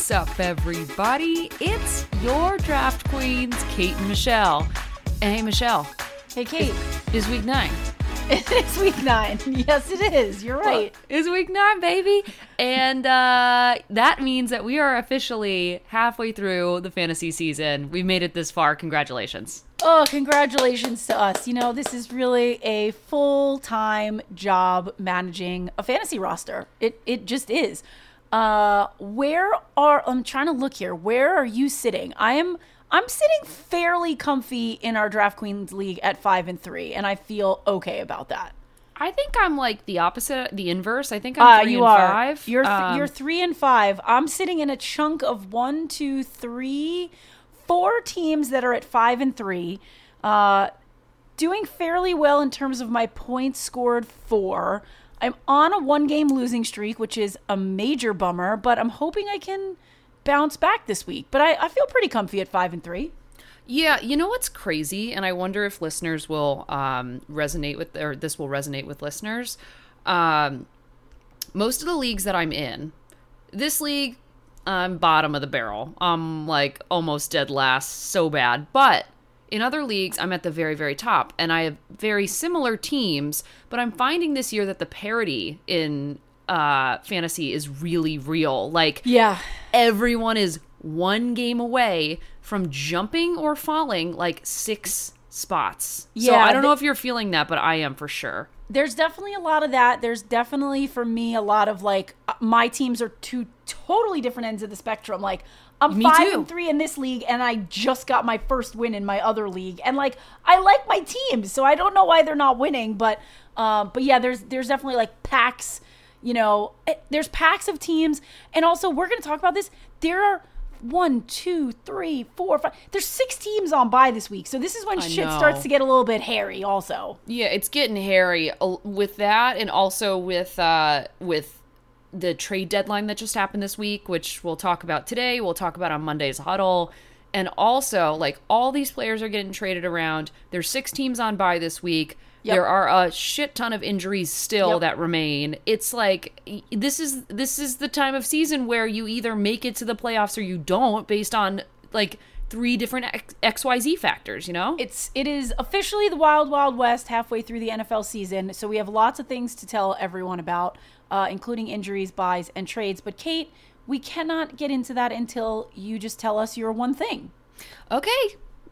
What's up, everybody? It's your draft queens, Kate and Michelle. And hey, Michelle, Hey, Kate. it's week nine. It is week nine. Yes, it is. You're right. It's week nine, baby. And uh, that means that we are officially halfway through the fantasy season. We've made it this far. Congratulations. Oh, congratulations to us. You know, this is really a full time job managing a fantasy roster. It, it just is. Uh, where are, I'm trying to look here. Where are you sitting? I am. I'm sitting fairly comfy in our Draft Queens League at five and three, and I feel okay about that. I think I'm like the opposite, the inverse. I think I'm Uh, three you and are. five. You're th- Um, you're three and five. I'm sitting in a chunk of one, two, three, four teams that are at five and three. Uh, doing fairly well in terms of my points scored for. I'm on a one game losing streak, which is a major bummer, but I'm hoping I can bounce back this week. But I, I feel pretty comfy at five and three. Yeah, you know what's crazy, and I wonder if listeners will um, resonate with, or this will resonate with listeners. Um, most of the leagues that I'm in, this league, I'm bottom of the barrel. I'm like almost dead last, so bad. But in other leagues, I'm at the very, very top, and I have very similar teams. But I'm finding this year that the parity in uh, fantasy is really real. Like, Yeah. everyone is one game away from jumping or falling like six spots. Yeah, so I don't know if you're feeling that, but I am for sure. there's definitely a lot of that. There's definitely for me a lot of like uh, my teams are two totally different ends of the spectrum. Like I'm Me five too. and three in this league, and I just got my first win in my other league, and like I like my teams, so I don't know why they're not winning, but um, but yeah, there's there's definitely like packs. You know, eh, there's packs of teams, and also we're gonna talk about this. There are one, two, three, four, five. There's six teams on by this week, so this is when I shit know. starts to get a little bit hairy. Also, Yeah, it's getting hairy uh, with that, and also with uh, with the trade deadline that just happened this week, which we'll talk about today. We'll talk about on Monday's huddle, and also like all these players are getting traded around. There's six teams on by this week. Yep. There are a shit ton of injuries still Yep. that remain. It's like this is this is the time of season where you either make it to the playoffs or you don't, based on like three different X- XYZ factors. You know, it's it is officially the wild wild west halfway through the NFL season so we have lots of things to tell everyone about uh, including injuries buys and trades but Kate we cannot get into that until you just tell us your one thing Okay.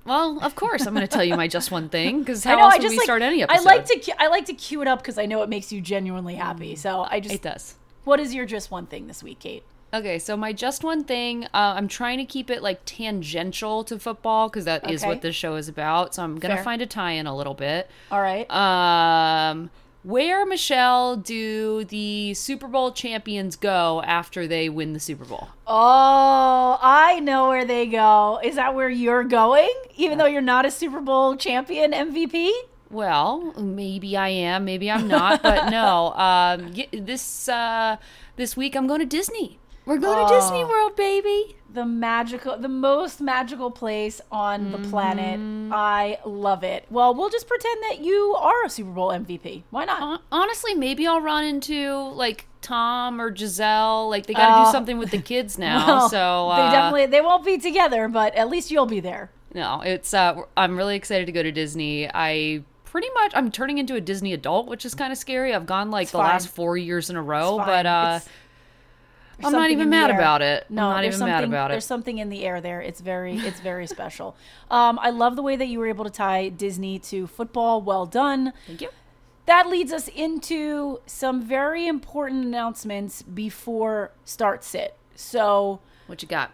Well, of course, I'm going to tell you my just one thing because I how know else I just we like start any episode? I like to I like to cue it up because I know it makes you genuinely happy so I just It does. what is your just one thing this week Kate Okay, so my just one thing, uh, I'm trying to keep it like tangential to football because that is Okay. what this show is about. So I'm going to Fair. find a tie in a little bit. all right Um, where Michelle do the Super Bowl champions go after they win the Super Bowl? Oh, I know where they go. Is that where you're going? Even though you're not a Super Bowl champion MVP? Well, maybe I am, maybe I'm not, but no. Um, this uh, this week I'm going to Disney. We're going to Disney Oh. World, baby. the magical the most magical place on the planet i love it well we'll just pretend that you are a super bowl mvp why not Honestly, maybe I'll run into like Tom or Gisele. Like they got to Oh. do something with the kids now. Well, so uh, they definitely they won't be together but at least you'll be there no, it's uh, I'm really excited to go to Disney. I pretty much I'm turning into a Disney adult, which is kind of scary. I've gone like the fine. last four years in a row, but uh, It's- I'm not even mad air. about it. I'm No, not there's even mad about it. There's something in the air there. It's very, it's very special. Um, I love the way that you were able to tie Disney to football. Well done. Thank you. That leads us into some very important announcements before start sit. So, What you got?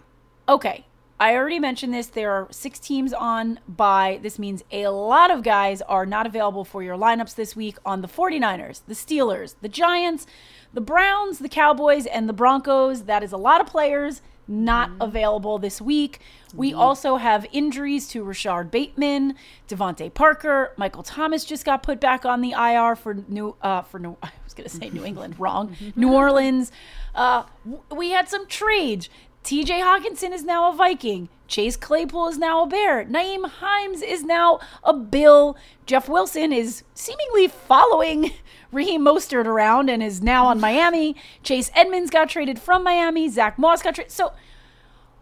Okay. I already mentioned this. There are six teams on by. This means a lot of guys are not available for your lineups this week on the 49ers, the Steelers, the Giants, the Browns, the Cowboys, and the Broncos. That is a lot of players not available this week. We also have injuries to Rashod Bateman, DeVante Parker, Michael Thomas just got put back on the IR for New uh, for New. I was going to say New England, wrong. New Orleans. Uh, we had some trades. TJ Hockenson is now a Viking. Chase Claypool is now a Bear. Nyheim Hines is now a Bill. Jeff Wilson is seemingly following Raheem Mostert around and is now on Miami. Chase Edmonds got traded from Miami. Zack Moss got traded. So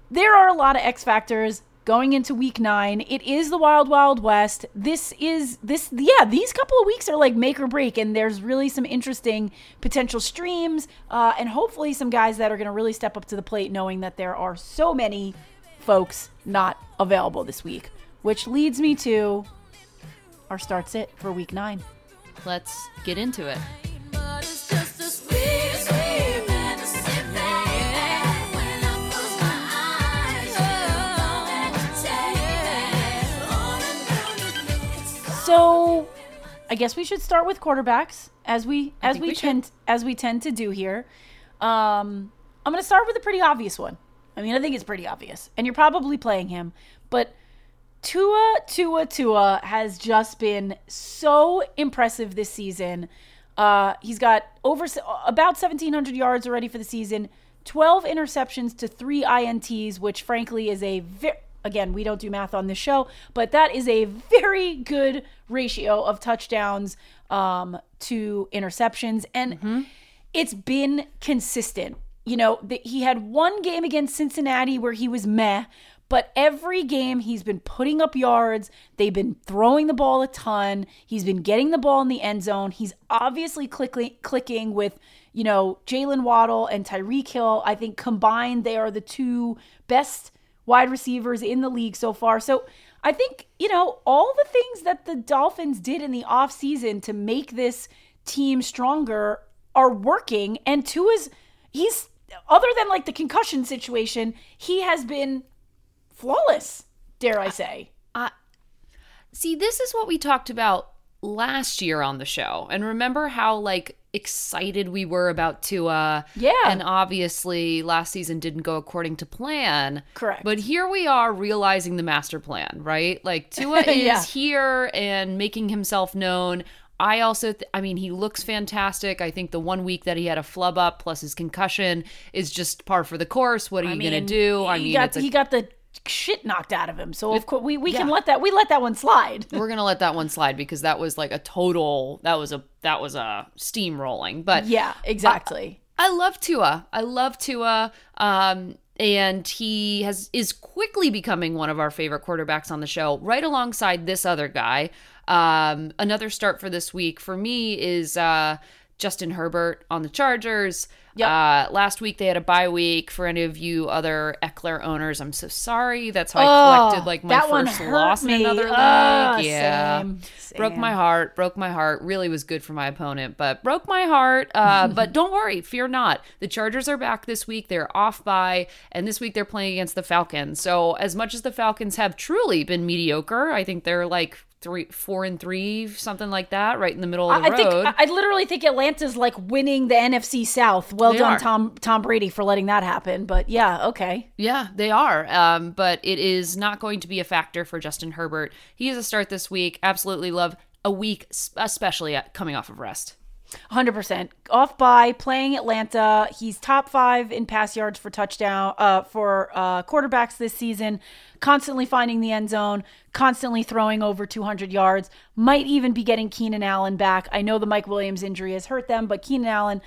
there are a lot of X factors going into week nine. It is the wild, wild west. This is this, yeah. These couple of weeks are like make or break, and there's really some interesting potential streams, uh, and hopefully some guys that are going to really step up to the plate, knowing that there are so many folks not available this week. Which leads me to our start sit for week nine. Let's get into it. So, I guess we should start with quarterbacks as we as we, we tend as we tend to do here. Um, I'm going to start with a pretty obvious one. I mean, I think it's pretty obvious, and you're probably playing him, but Tua Tua Tua has just been so impressive this season. Uh, he's got over about 1,700 yards already for the season, 12 interceptions to three INTs, which frankly is a very again we don't do math on this show, but that is a very good ratio of touchdowns um, to interceptions, and it's been consistent. You know, the, he had one game against Cincinnati where he was meh, but every game he's been putting up yards. They've been throwing the ball a ton. He's been getting the ball in the end zone. He's obviously clicking, clicking with, you know, Jalen Waddle and Tyreek Hill. I think combined, they are the two best wide receivers in the league so far. So I think, you know, all the things that the Dolphins did in the offseason to make this team stronger are working. And Tua's, he's, other than like the concussion situation, he has been flawless, dare I say. See, this is what we talked about last year on the show. And remember how like excited we were about Tua. Yeah. And obviously last season didn't go according to plan. Correct. But here we are realizing the master plan, right? Like Tua is Yeah. here and making himself known. I also, th- I mean, he looks fantastic. I think the one week that he had a flub up plus his concussion is just par for the course. What are you going to do? I mean, got, a he got the shit knocked out of him. So of course we, we can let that we let that one slide. we're gonna let that one slide because that was like a total that was a that was a steamrolling but yeah, exactly. i love tua i love tua um and he has is quickly becoming one of our favorite quarterbacks on the show right alongside this other guy um another start for this week for me is uh justin herbert on the chargers Yep. Uh, last week they had a bye week. For any of you other Ekeler owners, I'm so sorry. That's how I Oh, collected like my first loss in me. another league. Ah, yeah, same, broke my heart. Broke my heart. Really was good for my opponent, but broke my heart. Uh, but don't worry, fear not. The Chargers are back this week. They're off by, and this week they're playing against the Falcons. So as much as the Falcons have truly been mediocre, I think they're like three, four and three, something like that, right in the middle of the I think road. I I literally think Atlanta's like winning the NFC South. Well They done, are. Tom Tom Brady, for letting that happen. But yeah, okay. Yeah, they are. Um, but it is not going to be a factor for Justin Herbert. He is a start this week. Absolutely love a week, especially at coming off of rest. 100% off by playing Atlanta. He's top 5 in pass yards for touchdown uh for uh quarterbacks this season, constantly finding the end zone, constantly throwing over 200 yards. Might even be getting Keenan Allen back. I know the Mike Williams injury has hurt them, but Keenan Allen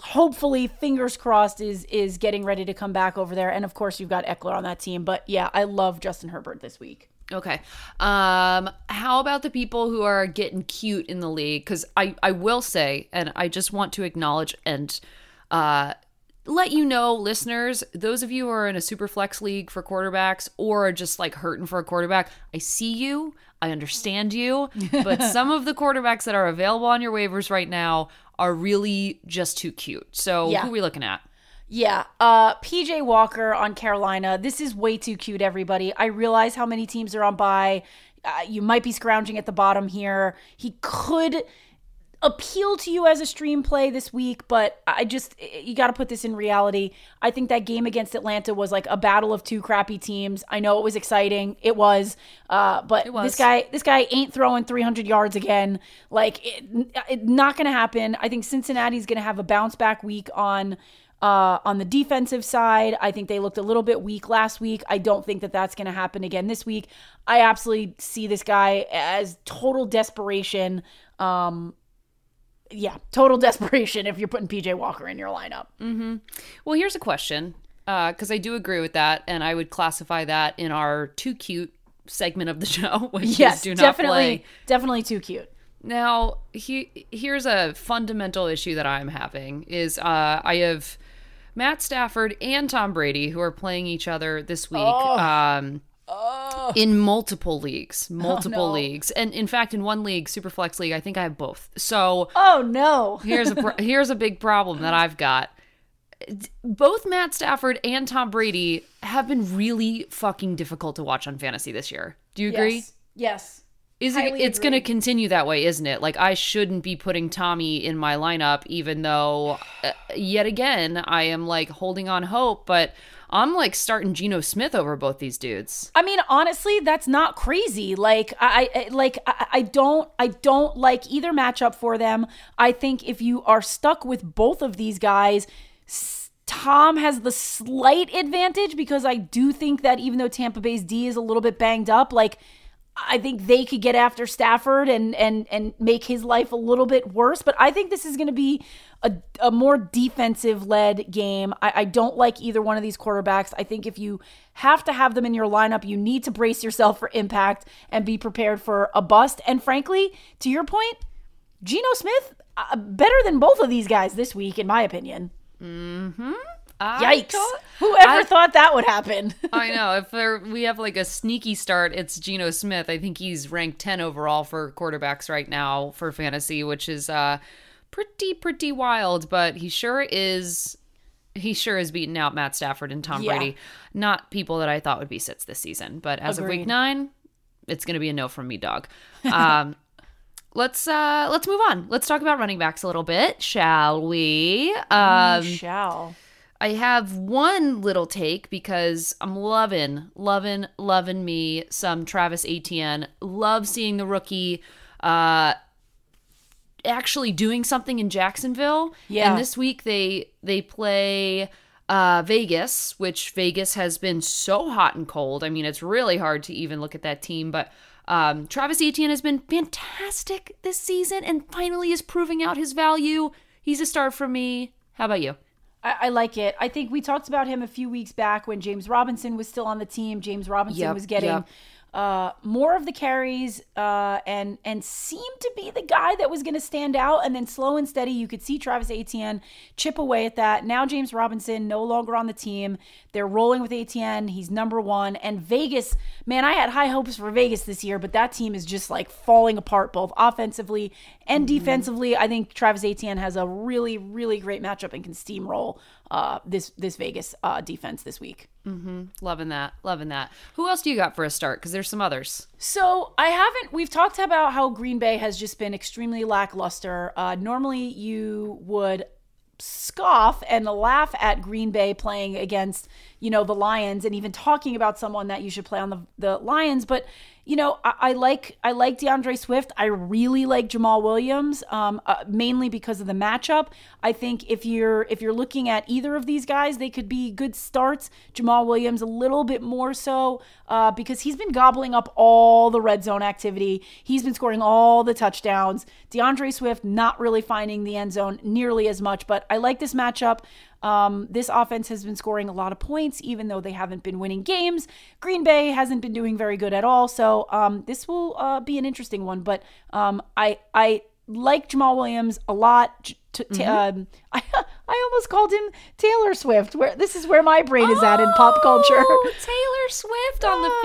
hopefully fingers crossed is is getting ready to come back over there and of course you've got Ekeler on that team. But yeah, I love Justin Herbert this week. Okay. Um, how about the people who are getting cute in the league? Because I, I will say, and I just want to acknowledge and uh, let you know, listeners, those of you who are in a super flex league for quarterbacks or are just like hurting for a quarterback, I see you. I understand you. But some of the quarterbacks that are available on your waivers right now are really just too cute. So Yeah. who are we looking at? Yeah, uh, PJ Walker on Carolina. This is way too cute, everybody. I realize how many teams are on by. Uh, you might be scrounging at the bottom here. He could appeal to you as a stream play this week, but I just you got to put this in reality. I think that game against Atlanta was like a battle of two crappy teams. I know it was exciting, it was, uh, but was. this guy this guy ain't throwing 300 yards again. Like it, it not going to happen. I think Cincinnati's going to have a bounce back week on uh, on the defensive side. I think they looked a little bit weak last week. I don't think that that's going to happen again this week. I absolutely see this guy as total desperation. Um, yeah, total desperation if you're putting PJ Walker in your lineup. Mm-hmm. Well, here's a question. because I do agree with that, and I would classify that in our too cute segment of the show, which Yes, is do not definitely, play. definitely too cute. Now, he, here's a fundamental issue that I'm having is uh, I have Matt Stafford and Tom Brady who are playing each other this week um, in multiple leagues, multiple no. leagues, and in fact, in one league, Superflex League, I think I have both. So Oh no. here's a pro- here's a big problem that I've got. Both Matt Stafford and Tom Brady have been really fucking difficult to watch on fantasy this year. Do you agree? Yes. Yes. Is it, it's going to continue that way, isn't it? Like I shouldn't be putting Tommy in my lineup, even though uh, yet again I am like holding on hope, but I'm like starting Geno Smith over both these dudes. I mean, honestly, that's not crazy. Like, I, I like, I, I don't, I don't like either matchup for them. I think if you are stuck with both of these guys, Tom has the slight advantage because I do think that even though Tampa Bay's D is a little bit banged up, like. I think they could get after Stafford and and and make his life a little bit worse. But I think this is going to be a, a more defensive led game. I, I don't like either one of these quarterbacks. I think if you have to have them in your lineup, you need to brace yourself for impact and be prepared for a bust. And frankly, to your point, Geno Smith uh, better than both of these guys this week, in my opinion. I Yikes! Whoever I- thought that would happen? I know. If there, we have like a sneaky start, it's Geno Smith. I think he's ranked 10 overall for quarterbacks right now for fantasy, which is uh pretty pretty wild, but he sure is he sure is beating out Matt Stafford and Tom Yeah. Brady. Not people that I thought would be sits this season, but as of week 9, it's going to be a no from me, dog. Um Let's uh let's move on. Let's talk about running backs a little bit, shall we? Um Shall. I have one little take because I'm loving, loving, loving me some Travis Etienne. Love seeing the rookie uh actually doing something in Jacksonville. Yeah. And this week they they play uh Vegas, which Vegas has been so hot and cold. I mean, it's really hard to even look at that team, but um, Travis Etienne has been fantastic this season and finally is proving out his value. He's a star for me. How about you? I, I like it. I think we talked about him a few weeks back when James Robinson was still on the team. James Robinson Yep, was getting yep. Uh, more of the carries uh, and and seemed to be the guy that was going to stand out. And then slow and steady, you could see Travis Etienne chip away at that. Now James Robinson no longer on the team. They're rolling with Etienne. He's number one. And Vegas, man, I had high hopes for Vegas this year, but that team is just like falling apart both offensively and Mm-hmm. defensively. I think Travis Etienne has a really, really great matchup and can steamroll uh, this this Vegas uh, defense this week. Mm-hmm. Loving that. Loving that. Who else do you got for a start? Because there's some others. So I haven't. We've talked about how Green Bay has just been extremely lackluster. Uh, normally, you would scoff and laugh at Green Bay playing against, you know, the Lions, and even talking about someone that you should play on the the Lions. But you know, I, I like I like D'Andre Swift. I really like Jamaal Williams, um, uh, mainly because of the matchup. I think if you're if you're looking at either of these guys, they could be good starts. Jamaal Williams a little bit more so uh, because he's been gobbling up all the red zone activity. He's been scoring all the touchdowns. D'Andre Swift not really finding the end zone nearly as much, but I like this matchup. Um, this offense has been scoring a lot of points, even though they haven't been winning games. Green Bay hasn't been doing very good at all, so um, this will uh, be an interesting one. But um, I I like Jamaal Williams a lot. T- t- um, I I almost called him Taylor Swift. Where this is where my brain is at in pop culture. Oh, Taylor Swift on the Ah,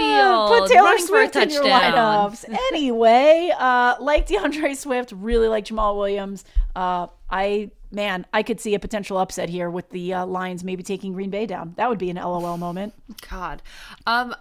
field. Put Taylor Swift in your lineups. anyway, uh, like D'Andre Swift, really like Jamaal Williams. Uh, I man, I could see a potential upset here with the uh, Lions maybe taking Green Bay down. That would be an LOL moment. God. Um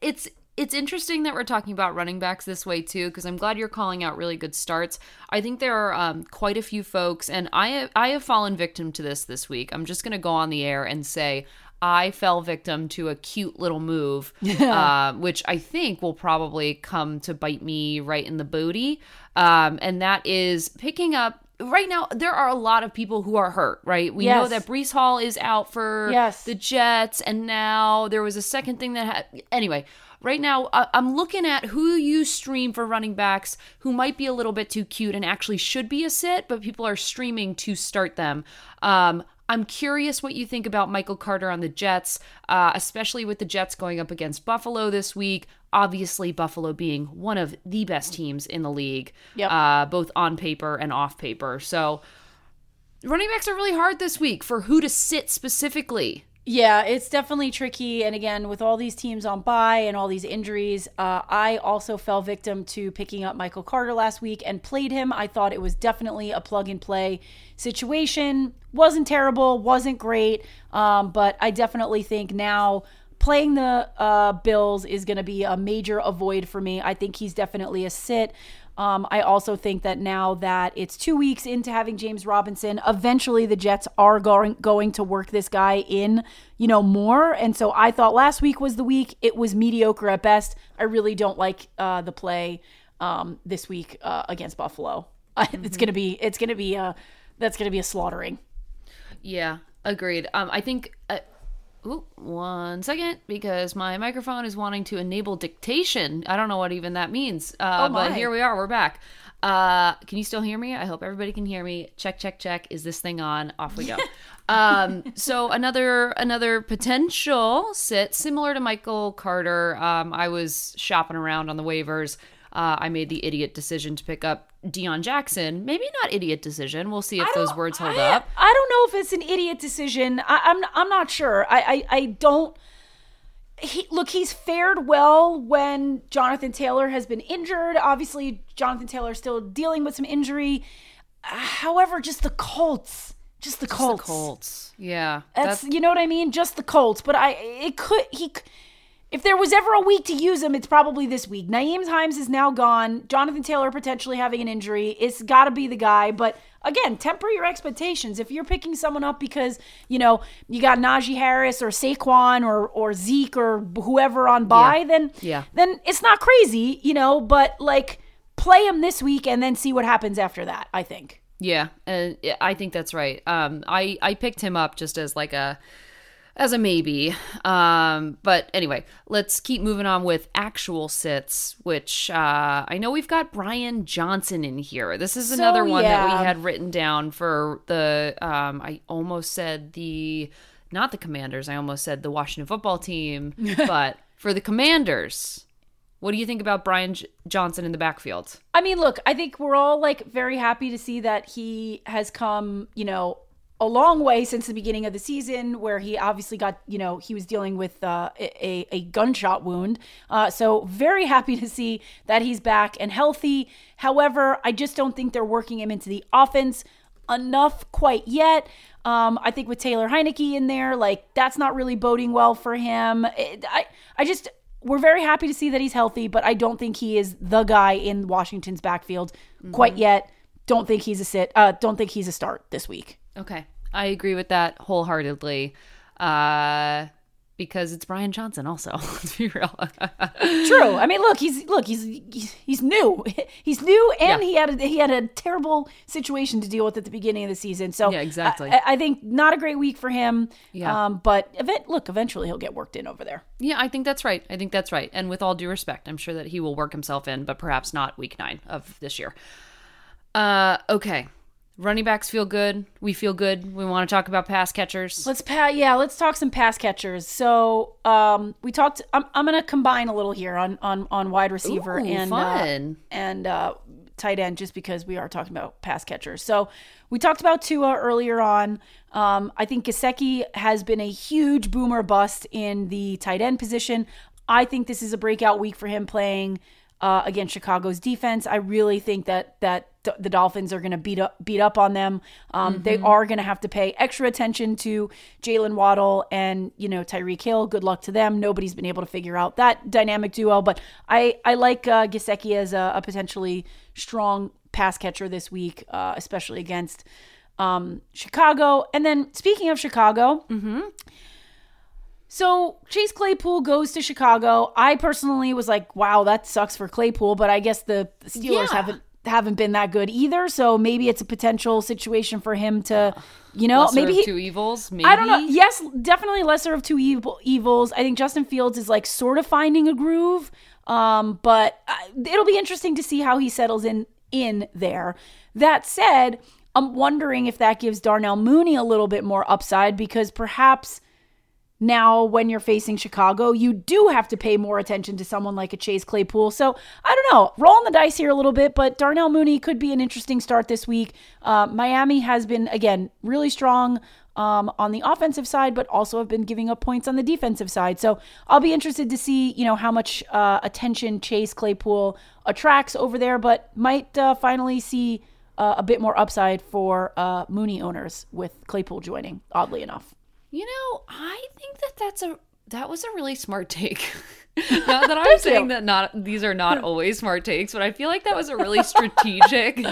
it's it's interesting that we're talking about running backs this way too because I'm glad you're calling out really good starts. I think there are um, quite a few folks and I have, I have fallen victim to this this week. I'm just going to go on the air and say I fell victim to a cute little move, uh, which I think will probably come to bite me right in the booty. Um, and that is picking up. Right now, there are a lot of people who are hurt, right? We know that Breece Hall is out for Yes. the Jets, and now there was a second thing that had. Anyway, right now I'm looking at who you stream for running backs who might be a little bit too cute and actually should be a sit, but people are streaming to start them. Um, I'm curious what you think about Michael Carter on the Jets, uh, especially with the Jets going up against Buffalo this week. Obviously, Buffalo being one of the best teams in the league, Yep. uh, both on paper and off paper. So, running backs are really hard this week for who to sit specifically. Yeah, it's definitely tricky. And again, with all these teams on bye and all these injuries, uh, I also fell victim to picking up Michael Carter last week and played him. I thought it was definitely a plug and play situation. Wasn't terrible, wasn't great, um, but I definitely think now playing the uh, Bills is going to be a major avoid for me. I think he's definitely a sit. Um, I also think that now that it's two weeks into having James Robinson, eventually the Jets are going going to work this guy in, you know, more. And so I thought last week was the week. It was mediocre at best. I really don't like uh, the play um, this week uh, against Buffalo. it's gonna be it's gonna be uh, that's gonna be a slaughtering. Yeah, agreed. Um, I think. Uh, ooh, one second, because my microphone is wanting to enable dictation. I don't know what even that means. Uh, Oh, but here we are. We're back. Uh, can you still hear me? I hope everybody can hear me. Check, check, check. Is this thing on? Off we go. um, so another another potential sit similar to Michael Carter. Um, I was shopping around on the waivers. Uh, I made the idiot decision to pick up Deon Jackson. Maybe not idiot decision. We'll see if those words hold I, up. I don't know if it's an idiot decision. I, I'm I'm not sure. I I, I don't. He, look, he's fared well when Jonathan Taylor has been injured. Obviously, Jonathan Taylor is still dealing with some injury. However, just the Colts, just the It's Colts. The Colts. Yeah. That's, you know what I mean, just the Colts. But I it could he. If there was ever a week to use him, it's probably this week. Nyheim Hines is now gone. Jonathan Taylor potentially having an injury. It's got to be the guy. But again, temper your expectations. If you're picking someone up because you know you got Najee Harris or Saquon or or Zeke or whoever on bye, Yeah. then Yeah. then it's not crazy, you know. But like play him this week and then see what happens after that. I think. Yeah, yeah, I think that's right. Um, I I picked him up just as like a as a maybe. Um, but anyway, let's keep moving on with actual sits, which uh, I know we've got Brian Johnson in here. This is another one that we had written down for the. Um, I almost said the not the Commanders. I almost said the Washington Football Team, but for the Commanders. What do you think about Brian J- Johnson in the backfield? I mean, look, I think we're all like very happy to see that he has come, you know, a long way since the beginning of the season, where he obviously got, you know, he was dealing with uh, a, a gunshot wound. Uh, so very happy to see that he's back and healthy. However, I just don't think they're working him into the offense enough quite yet. Um, I think with Taylor Heinicke in there, like that's not really boding well for him. It, I, I just we're very happy to see that he's healthy, but I don't think he is the guy in Washington's backfield quite yet. Don't think he's a sit. Uh, don't think he's a start this week. Okay. I agree with that wholeheartedly. Uh because it's Brian Johnson also. Let's be real. True. I mean, look, he's look, he's he's, he's new. He's new, and Yeah. he had a, he had a terrible situation to deal with at the beginning of the season. So Yeah, exactly. I, I think not a great week for him. Yeah. Um, but event, look, eventually he'll get worked in over there. yeah, I think that's right. I think that's right. And with all due respect, I'm sure that he will work himself in, but perhaps not week 9 of this year. Uh okay. Running backs feel good. We feel good. We want to talk about pass catchers. Let's pa- yeah, let's talk some pass catchers. So um, we talked. I'm, I'm going to combine a little here on on on wide receiver Ooh, and. Uh, and uh, tight end, just because we are talking about pass catchers. So we talked about Tua earlier on. Um, I think Gesicki has been a huge boomer bust in the tight end position. I think this is a breakout week for him playing uh, against Chicago's defense. I really think that that the Dolphins are going to beat up beat up on them. Um, They are going to have to pay extra attention to Jalen Waddle and you know Tyreek Hill. Good luck to them. Nobody's been able to figure out that dynamic duo, but I I like uh, Gesicki as a, a potentially strong pass catcher this week, uh, especially against um, Chicago. And then speaking of Chicago, so Chase Claypool goes to Chicago. I personally was like, "Wow, that sucks for Claypool," but I guess the the Steelers Yeah. haven't haven't been that good either. So maybe it's a potential situation for him to, you know, Lesser maybe he, two evils. Maybe I don't know. Yes, definitely lesser of two evil, evils. I think Justin Fields is like sort of finding a groove, um, but uh, it'll be interesting to see how he settles in in there. That said, I'm wondering if that gives Darnell Mooney a little bit more upside because perhaps now when you're facing Chicago, you do have to pay more attention to someone like a Chase Claypool. So I don't know, rolling the dice here a little bit, but Darnell Mooney could be an interesting start this week. Uh, Miami has been again really strong um, on the offensive side, but also have been giving up points on the defensive side. So I'll be interested to see you know how much uh, attention Chase Claypool attracts over there, but might uh, finally see. Uh, a bit more upside for uh, Mooney owners with Claypool joining, oddly enough. You know, I think that that's a that was a really smart take. not that I'm saying you. that not these are not always smart takes, but I feel like that was a really strategic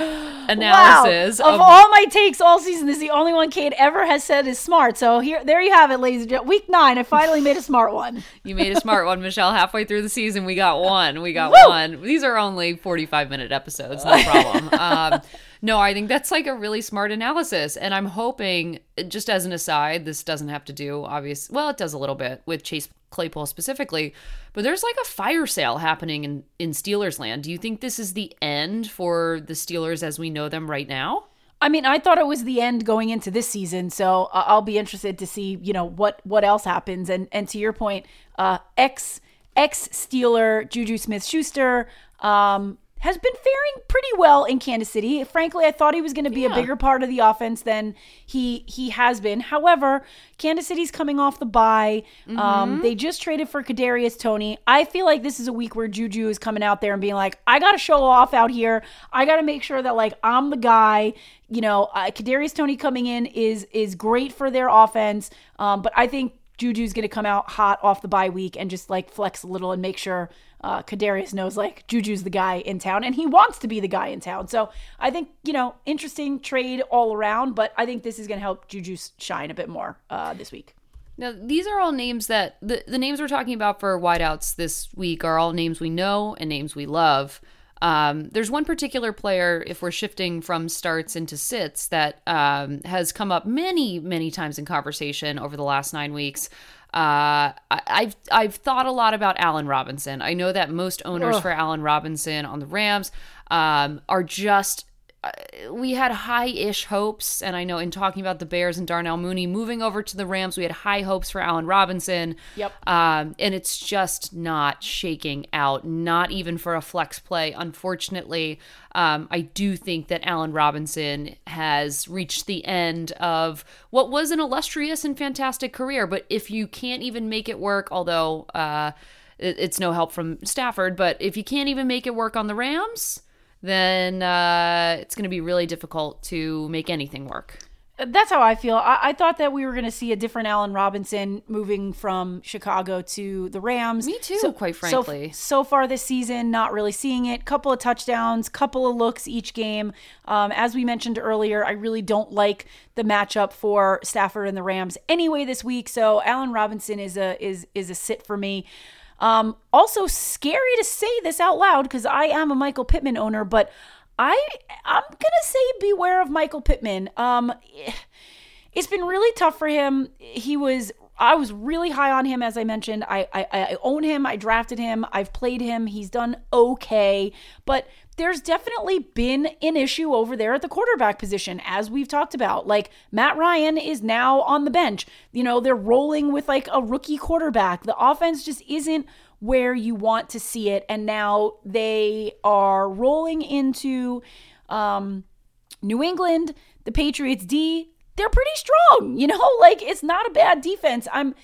analysis Wow. Of, of, all my takes all season, this is the only one Kate ever has said is smart. So here, there you have it, ladies and gentlemen. Week nine, I finally made a smart one. you made a smart one, Michelle. Halfway through the season, we got one. We got Woo! one. These are only 45 minute episodes, no problem. um, no, I think that's like a really smart analysis, and I'm hoping, just as an aside, this doesn't have to do obvious. Well, it does a little bit with Chase Claypool specifically, but there's like a fire sale happening in in Steelers land. Do you think this is the end for the Steelers as we know them right now? I mean, I thought it was the end going into this season, so I'll be interested to see, you know, what what else happens. And and to your point, uh, ex ex Steeler Juju Smith Schuster um, has been faring pretty well in Kansas City. Frankly, I thought he was going to be a bigger part of the offense than he he has been. However, Kansas City's coming off the bye. Um, they just traded for Kadarius Toney. I feel like this is a week where Juju is coming out there and being like, "I got to show off out here. I got to make sure that like I'm the guy." You know, uh, Kadarius Toney coming in is is great for their offense, um, but I think Juju's going to come out hot off the bye week and just like flex a little and make sure uh, Kadarius knows like Juju's the guy in town and he wants to be the guy in town. So I think you know interesting trade all around, but I think this is going to help Juju shine a bit more uh, this week. Now, these are all names that the, the names we're talking about for wideouts this week are all names we know and names we love. Um, there's one particular player, if we're shifting from starts into sits, that um, has come up many, many times in conversation over the last nine weeks. Uh, I, I've I've thought a lot about Allen Robinson. I know that most owners Ugh. for Allen Robinson on the Rams um, are just we had high-ish hopes, and I know in talking about the Bears and Darnell Mooney moving over to the Rams, we had high hopes for Allen Robinson. Yep. Um, and it's just not shaking out, not even for a flex play. Unfortunately, um, I do think that Allen Robinson has reached the end of what was an illustrious and fantastic career. But if you can't even make it work, although uh, it's no help from Stafford, but if you can't even make it work on the Rams, then uh, it's going to be really difficult to make anything work. That's how I feel. I, I thought that we were going to see a different Allen Robinson moving from Chicago to the Rams. Me too, So- quite so- frankly. So, far this season, not really seeing it. Couple of touchdowns, couple of looks each game. Um, as we mentioned earlier, I really don't like the matchup for Stafford and the Rams anyway this week. So Allen Robinson is a is is a sit for me. Um, also scary to say this out loud because I am a Michael Pittman owner, but I I'm gonna say beware of Michael Pittman. Um, it's been really tough for him. He was I was really high on him as I mentioned. I I, I own him. I drafted him. I've played him. He's done okay, but there's definitely been an issue over there at the quarterback position, as we've talked about. Like Matt Ryan is now on the bench. You know, they're rolling with like a rookie quarterback. The offense just isn't where you want to see it. And now they are rolling into um, New England, the Patriots D, they're pretty strong. You know, like it's not a bad defense. I'm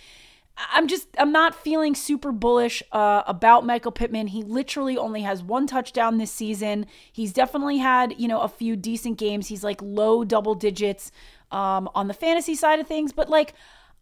I'm just I'm not feeling super bullish uh, about Michael Pittman. He literally only has one touchdown this season. He's definitely had you know a few decent games. He's like low double digits um, on the fantasy side of things, but like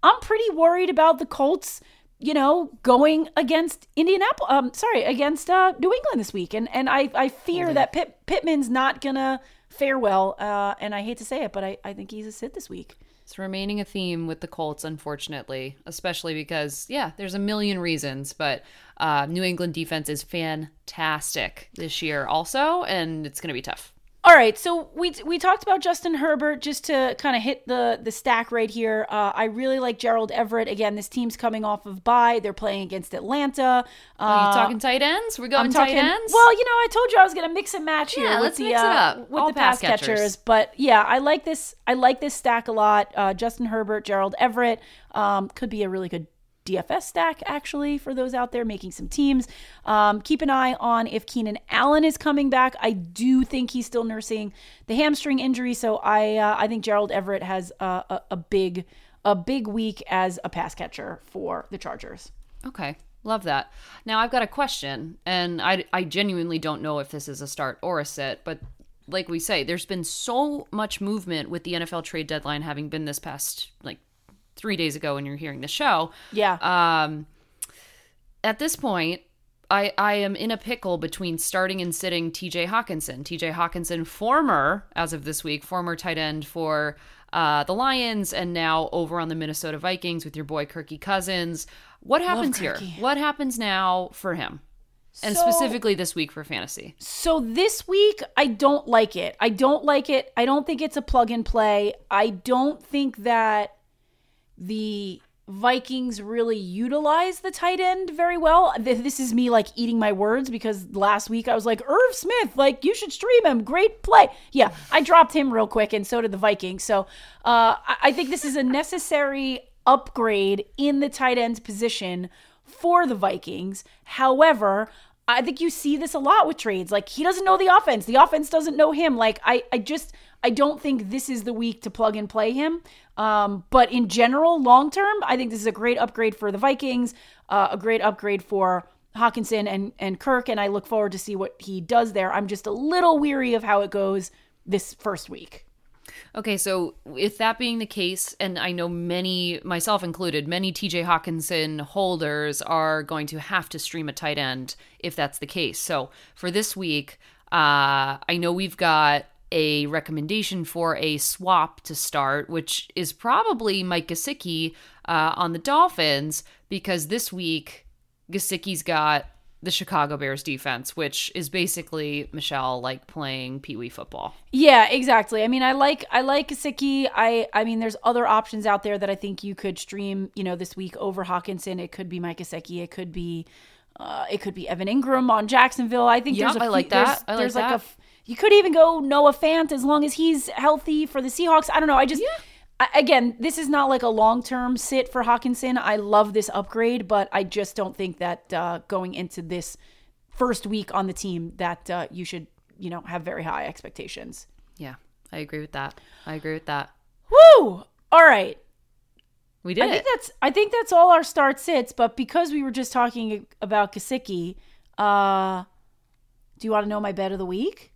I'm pretty worried about the Colts. You know, going against Indianapolis, um, sorry, against uh, New England this week, and and I I fear that Pitt, Pittman's not gonna fare well. Uh, and I hate to say it, but I I think he's a sit this week. It's remaining a theme with the Colts, unfortunately, especially because, yeah, there's a million reasons, but uh, New England defense is fantastic this year, also, and it's going to be tough. All right, so we we talked about Justin Herbert just to kind of hit the the stack right here. Uh, I really like Gerald Everett. Again, this team's coming off of bye. They're playing against Atlanta. Are Uh, you talking tight ends? We're going I'm talking. tight ends. Well, you know, I told you I was going to mix and match here Yeah, with let's the mix it uh, up. with All the pass pass catchers. catchers. But yeah, I like this. I like this stack a lot. Uh, Justin Herbert, Gerald Everett um, could be a really good DFS stack actually for those out there making some teams. Um, keep an eye on if Keenan Allen is coming back. I do think he's still nursing the hamstring injury, so I uh, I think Gerald Everett has a, a, a big a big week as a pass catcher for the Chargers. Okay. Love that. Now I've got a question, and I, I genuinely don't know if this is a start or a sit, but like we say, there's been so much movement with the NFL trade deadline having been this past like three days ago when you're hearing the show. Yeah. Um, at this point, I I am in a pickle between starting and sitting T.J. Hockenson. T.J. Hockenson, former as of this week, former tight end for uh, the Lions, and now over on the Minnesota Vikings with your boy Kirky Cousins. What happens here? What happens now for him? And So- specifically this week for fantasy. So this week, I don't like it. I don't like it. I don't think it's a plug and play. I don't think that the Vikings really utilize the tight end very well. This is me like eating my words because last week I was like, Irv Smith, like you should stream him. Great play. Yeah, I dropped him real quick, and so did the Vikings. So uh, I- think this is a necessary upgrade in the tight end position for the Vikings. However, I think you see this a lot with trades. Like he doesn't know the offense. The offense doesn't know him. Like I, I just I don't think this is the week to plug and play him. Um, but in general, long term, I think this is a great upgrade for the Vikings, uh, a great upgrade for Hockenson and and Kirk, and I look forward to see what he does there. I'm just a little weary of how it goes this first week. Okay, so with that being the case, and I know many, myself included, many TJ Hockenson holders are going to have to stream a tight end if that's the case. So for this week, uh, I know we've got a recommendation for a swap to start, which is probably Mike Gesicki uh, on the Dolphins, because this week Gesicki's got the Chicago Bears defense, which is basically Michelle like playing Pee Wee football. Yeah, exactly. I mean, I like I like Gesicki. I I mean, there's other options out there that I think you could stream. You know, this week over Hockenson. It could be Mike Gesicki. It could be, uh, it could be Evan Engram on Jacksonville. I think Yeah, there's a I like few- there's- that. I like there's like that. a. You could even go Noah Fant as long as he's healthy for the Seahawks. I don't know. I just. I, again, this is not like a long term sit for Hockenson. I love this upgrade, but I just don't think that uh, going into this first week on the team that uh, you should, you know, have very high expectations. Yeah, I agree with that. I agree with that. Woo! All right. We did I think it. that's I think that's all our start sits, but because we were just talking about Gesicki, uh do you want to know my bet of the week?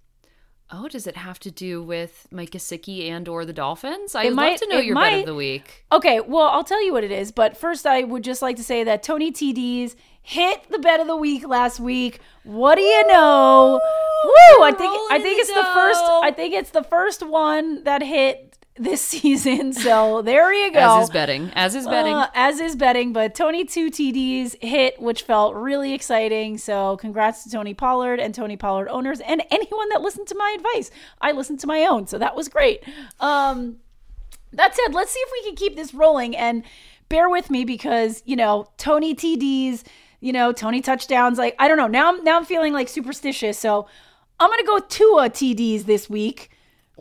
Oh, does it have to do with Mike Gesicki and or the Dolphins? I'd It love to know your bet of the week. Okay, well, I'll tell you what it is, but first I would just like to say that Tony TDs hit the bet of the week last week. What do you know? Woo! I think I think it's the first. I think it's the first one that hit this season. So there you go. As is betting. As is betting. Uh, as is betting, but Tony two TDs hit, which felt really exciting. So congrats to Tony Pollard and Tony Pollard owners and anyone that listened to my advice. I listened to my own, so that was great. Um, that said, let's see if we can keep this rolling and bear with me because you know Tony TDs, you know Tony touchdowns. Like I don't know now. I'm now I'm feeling like superstitious, so I'm gonna go Tua TDs this week.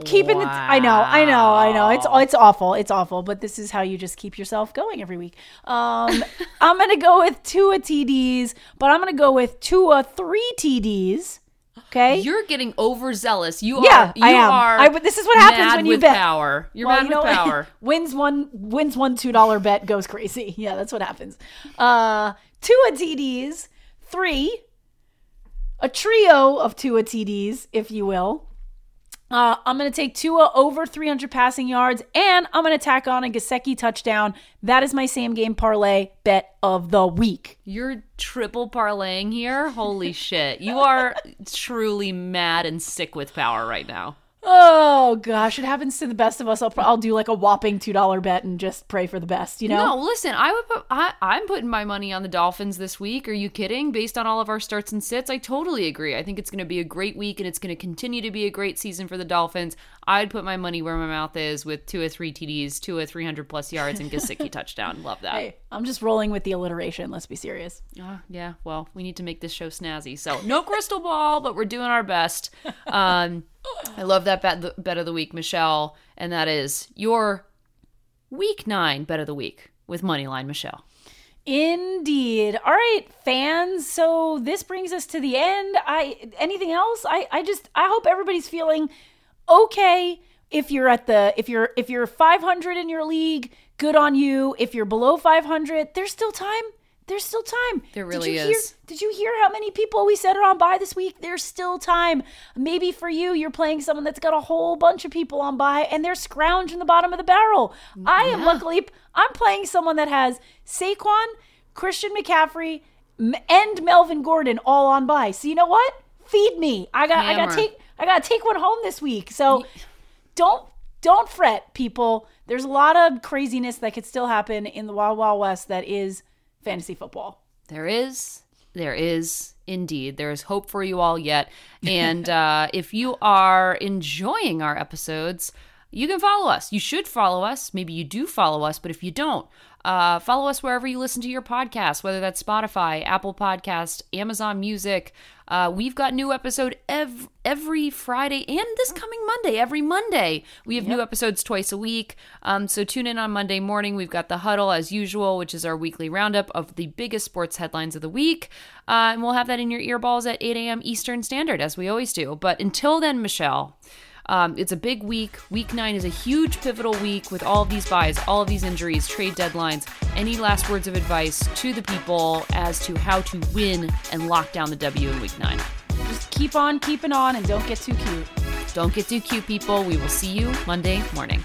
Keeping the I know, I know, I know. It's it's awful. It's awful, but this is how you just keep yourself going every week. Um I'm going to go with two TDs, but I'm going to go with two or 3 TDs. Okay? You're getting overzealous. You Yeah, are. You I am. are. I- this is what happens when you bet. power. You're Well, mad you know with power. wins one wins one two dollar bet goes crazy. Yeah, that's what happens. Uh Tua TDs, three, a trio of Tua TDs, if you will. Uh, I'm going to take Tua over 300 passing yards, and I'm going to tack on a Gesicki touchdown. That is my same game parlay bet of the week. You're triple parlaying here. Holy shit. You are truly mad and sick with power right now. Oh gosh, it happens to the best of us. I'll, I'll do like a whopping two dollar bet and just pray for the best. You know? No, listen, I would put I, I'm putting my money on the Dolphins this week. Are you kidding? Based on all of our starts and sits, I totally agree. I think it's going to be a great week and it's going to continue to be a great season for the Dolphins. I'd put my money where my mouth is with two or three TDs, two or 300 plus yards, and Gesicki touchdown. Love that. Hey, I'm just rolling with the alliteration. Let's be serious. Uh, yeah, well, we need to make this show snazzy. So, no crystal ball, but we're doing our best. Um, I love that bet, bet of the week, Michelle. And that is your week nine bet of the week with Moneyline Michelle. Indeed. All right, fans. So this brings us to the end. I anything else? I I just I hope everybody's feeling okay. If you're at the if you're if you're 500 in your league, good on you. If you're below 500, there's still time. There's still time. There Did really you is. Hear, did you hear how many people we said are on bye this week? There's still time. Maybe for you, you're playing someone that's got a whole bunch of people on bye and they're scrounging the bottom of the barrel. I am luckily, I'm playing someone that has Saquon, Christian McCaffrey, and Melvin Gordon all on bye. So you know what? Feed me. I got, I got take, I got to take one home this week. So don't, don't fret, people. There's a lot of craziness that could still happen in the Wild Wild West that is fantasy football. There is. There is indeed. There is hope for you all yet. And uh, if you are enjoying our episodes, you can follow us. You should follow us. Maybe you do follow us, but if you don't, uh, follow us wherever you listen to your podcast, whether that's Spotify, Apple Podcast, Amazon Music. Uh, we've got new episode ev- every Friday and this coming Monday. Every Monday, we have new episodes twice a week. Um, so tune in on Monday morning. We've got the huddle as usual, which is our weekly roundup of the biggest sports headlines of the week, uh, and we'll have that in your earballs at 8 a.m. Eastern Standard, as we always do. But until then, Michelle. Um, it's a big week. Week nine is a huge pivotal week with all of these byes, all of these injuries, trade deadlines. Any last words of advice to the people as to how to win and lock down the W in week nine? Just keep on keeping on and don't get too cute. Don't get too cute, people. We will see you Monday morning.